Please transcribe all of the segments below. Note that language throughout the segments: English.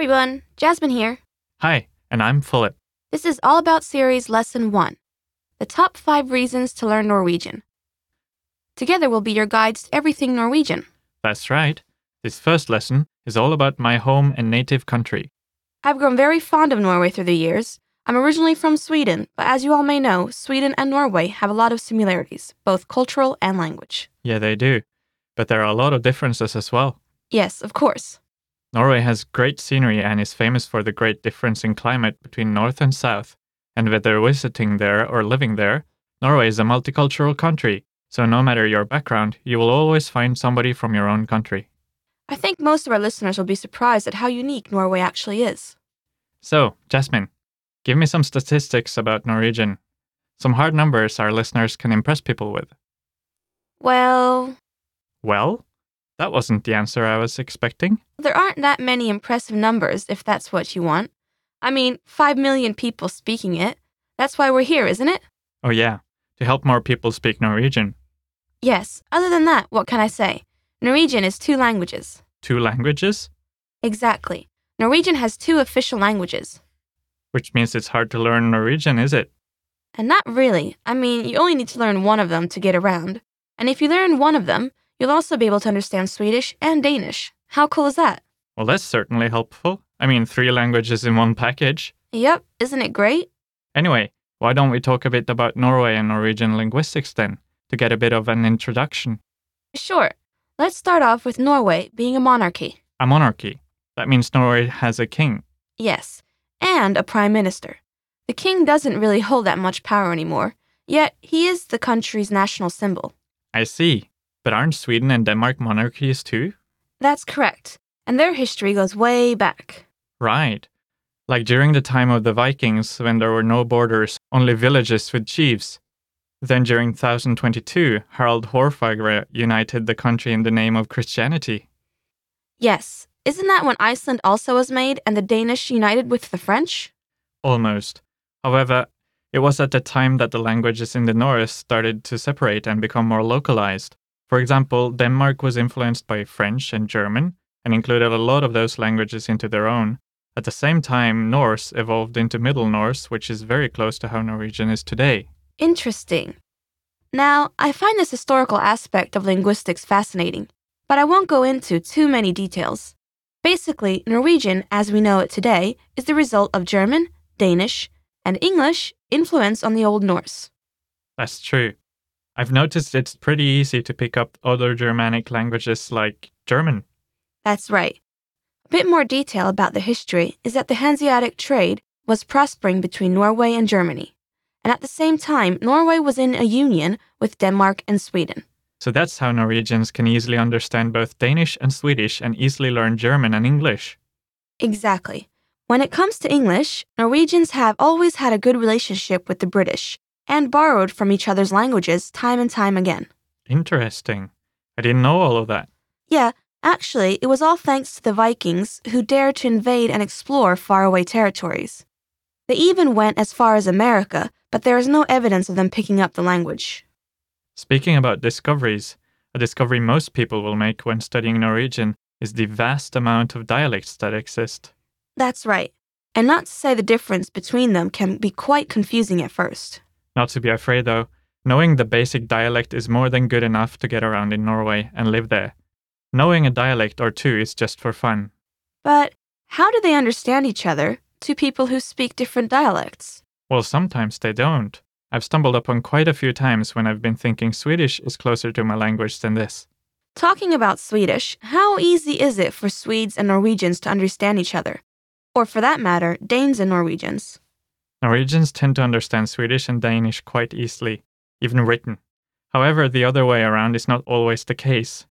Hi everyone, Jasmine here. Hi, and I'm Philip. This is All About Series Lesson 1 The Top 5 Reasons to Learn Norwegian. Together we'll be your guides to everything Norwegian. That's right. This first lesson is all about my home and native country. I've grown very fond of Norway through the years. I'm originally from Sweden, but as you all may know, Sweden and Norway have a lot of similarities, both cultural and language. Yeah, they do. But there are a lot of differences as well. Yes, of course. Norway has great scenery and is famous for the great difference in climate between north and south. And whether visiting there or living there, Norway is a multicultural country, so no matter your background, you will always find somebody from your own country. I think most of our listeners will be surprised at how unique Norway actually is. So, Jasmine, give me some statistics about Norwegian. Some hard numbers our listeners can impress people with. Well, Well, that wasn't the answer I was expecting. there aren't that many impressive numbers if that's what you want. I mean, 5 million people speaking it. That's why we're here, isn't it? Oh, yeah, to help more people speak Norwegian. Yes, other than that, what can I say? Norwegian is two languages. Two languages, Exactly. Norwegian has two official languages. which means it's hard to learn Norwegian, is it? And not really. I mean, you only need to learn one of them to get around. And if you learn one of them, you'll also be able to understand Swedish and Danish. How cool is that? Well, that's certainly helpful. I mean, three languages in one package. Yep, isn't it great? Anyway, why don't we talk a bit about Norway and Norwegian linguistics then, to get a bit of an introduction? Sure. Let's start off with Norway being a monarchy. A monarchy. That means Norway has a king. Yes, and a prime minister. The king doesn't really hold that much power anymore, yet he is the country's national symbol. I see. But aren't Sweden and Denmark monarchies too? That's correct, and their history goes way back. Right. Like during the time of the Vikings, when there were no borders, only villages with chiefs. Then during 1022, Harald Hårfagre united the country in the name of Christianity. Yes, isn't that when Iceland also was made and the Danish united with the French? Almost. However, it was at the time that the languages in the North started to separate and become more localized. For example, Denmark was influenced by French and German and included a lot of those languages into their own. At the same time, Norse evolved into Middle Norse, which is very close to how Norwegian is today. Interesting. Now, I find this historical aspect of linguistics fascinating, but I won't go into too many details. Basically, Norwegian, as we know it today, is the result of German, Danish, and English influence on the Old Norse. That's true. I've noticed it's pretty easy to pick up other Germanic languages like German. That's right. A bit more detail about the history is that the Hanseatic trade was prospering between Norway and Germany. And at the same time, Norway was in a union with Denmark and Sweden. So that's how Norwegians can easily understand both Danish and Swedish and easily learn German and English. Exactly. When it comes to English, Norwegians have always had a good relationship with the British and borrowed from each other's languages time and time again. Interesting. I didn't know all of that. Yeah, actually, it was all thanks to the Vikings who dared to invade and explore faraway territories. They even went as far as America, but there is no evidence of them picking up the language. Speaking about discoveries, a discovery most people will make when studying Norwegian is the vast amount of dialects that exist. That's right. And not to say the difference between them can be quite confusing at first. Not to be afraid though, knowing the basic dialect is more than good enough to get around in Norway and live there. Knowing a dialect or two is just for fun. But how do they understand each other, two people who speak different dialects? Well, sometimes they don't. I've stumbled upon quite a few times when I've been thinking Swedish is closer to my language than this. Talking about Swedish, how easy is it for Swedes and Norwegians to understand each other? Or for that matter, Danes and Norwegians? Norwegians tend to understand Swedish and Danish quite easily, even written. However, the other way around is not always the case.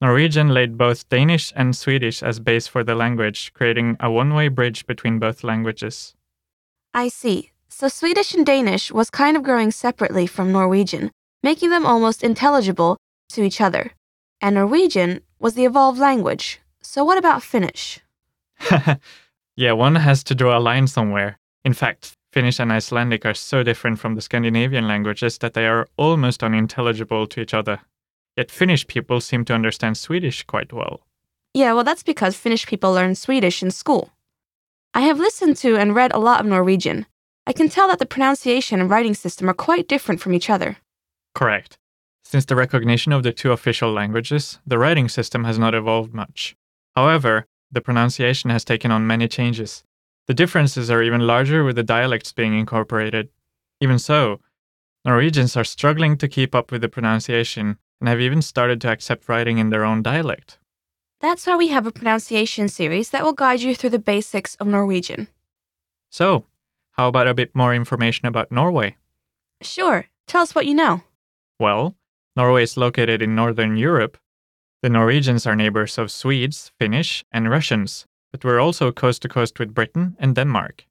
Norwegian laid both Danish and Swedish as base for the language, creating a one way bridge between both languages. I see. So Swedish and Danish was kind of growing separately from Norwegian, making them almost intelligible to each other. And Norwegian was the evolved language. So what about Finnish? yeah, one has to draw a line somewhere. In fact, Finnish and Icelandic are so different from the Scandinavian languages that they are almost unintelligible to each other. Yet Finnish people seem to understand Swedish quite well. Yeah, well, that's because Finnish people learn Swedish in school. I have listened to and read a lot of Norwegian. I can tell that the pronunciation and writing system are quite different from each other. Correct. Since the recognition of the two official languages, the writing system has not evolved much. However, the pronunciation has taken on many changes. The differences are even larger with the dialects being incorporated. Even so, Norwegians are struggling to keep up with the pronunciation and have even started to accept writing in their own dialect. That's why we have a pronunciation series that will guide you through the basics of Norwegian. So, how about a bit more information about Norway? Sure, tell us what you know. Well, Norway is located in northern Europe. The Norwegians are neighbors of Swedes, Finnish, and Russians, but we're also coast to coast with Britain and Denmark.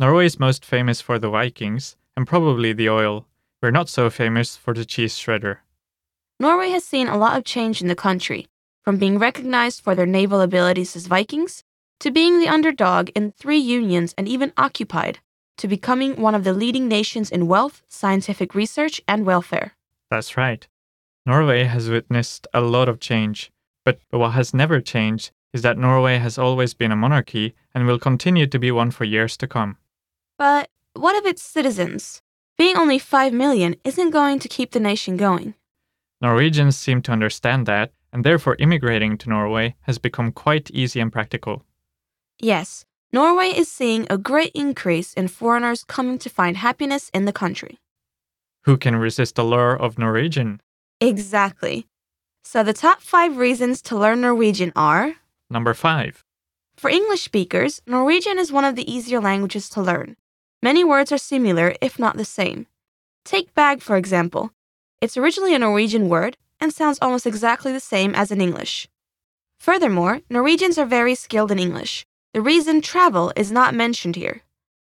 Norway is most famous for the Vikings and probably the oil. We're not so famous for the cheese shredder. Norway has seen a lot of change in the country, from being recognized for their naval abilities as Vikings, to being the underdog in three unions and even occupied, to becoming one of the leading nations in wealth, scientific research, and welfare. That's right. Norway has witnessed a lot of change, but what has never changed is that Norway has always been a monarchy and will continue to be one for years to come. But what of its citizens? Being only 5 million isn't going to keep the nation going. Norwegians seem to understand that, and therefore immigrating to Norway has become quite easy and practical. Yes, Norway is seeing a great increase in foreigners coming to find happiness in the country. Who can resist the lure of Norwegian? Exactly. So the top five reasons to learn Norwegian are Number 5. For English speakers, Norwegian is one of the easier languages to learn. Many words are similar, if not the same. Take bag, for example. It's originally a Norwegian word and sounds almost exactly the same as in English. Furthermore, Norwegians are very skilled in English. The reason travel is not mentioned here.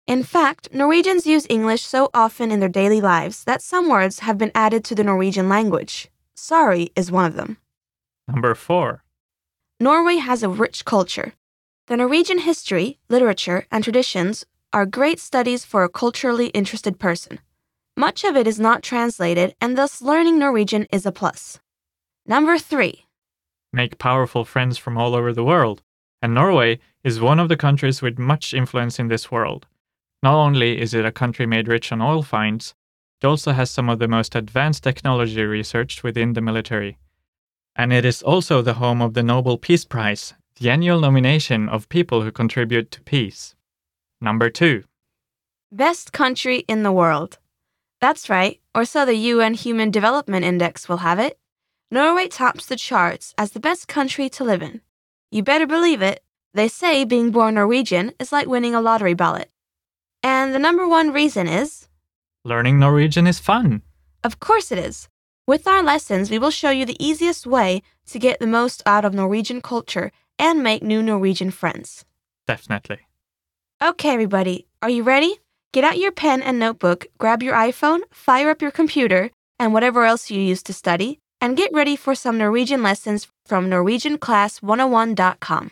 In fact, Norwegians use English so often in their daily lives that some words have been added to the Norwegian language. Sorry is one of them. Number 4. Norway has a rich culture. The Norwegian history, literature, and traditions are great studies for a culturally interested person. Much of it is not translated, and thus learning Norwegian is a plus. Number 3. Make powerful friends from all over the world. And Norway is one of the countries with much influence in this world. Not only is it a country made rich on oil finds, it also has some of the most advanced technology researched within the military. And it is also the home of the Nobel Peace Prize, the annual nomination of people who contribute to peace. Number 2. Best country in the world. That's right, or so the UN Human Development Index will have it. Norway tops the charts as the best country to live in. You better believe it. They say being born Norwegian is like winning a lottery ballot. And the number one reason is Learning Norwegian is fun. of course it is. With our lessons, we will show you the easiest way to get the most out of Norwegian culture and make new Norwegian friends. Definitely. Okay, everybody, are you ready? Get out your pen and notebook, grab your iPhone, fire up your computer, and whatever else you use to study, and get ready for some Norwegian lessons from NorwegianClass101.com.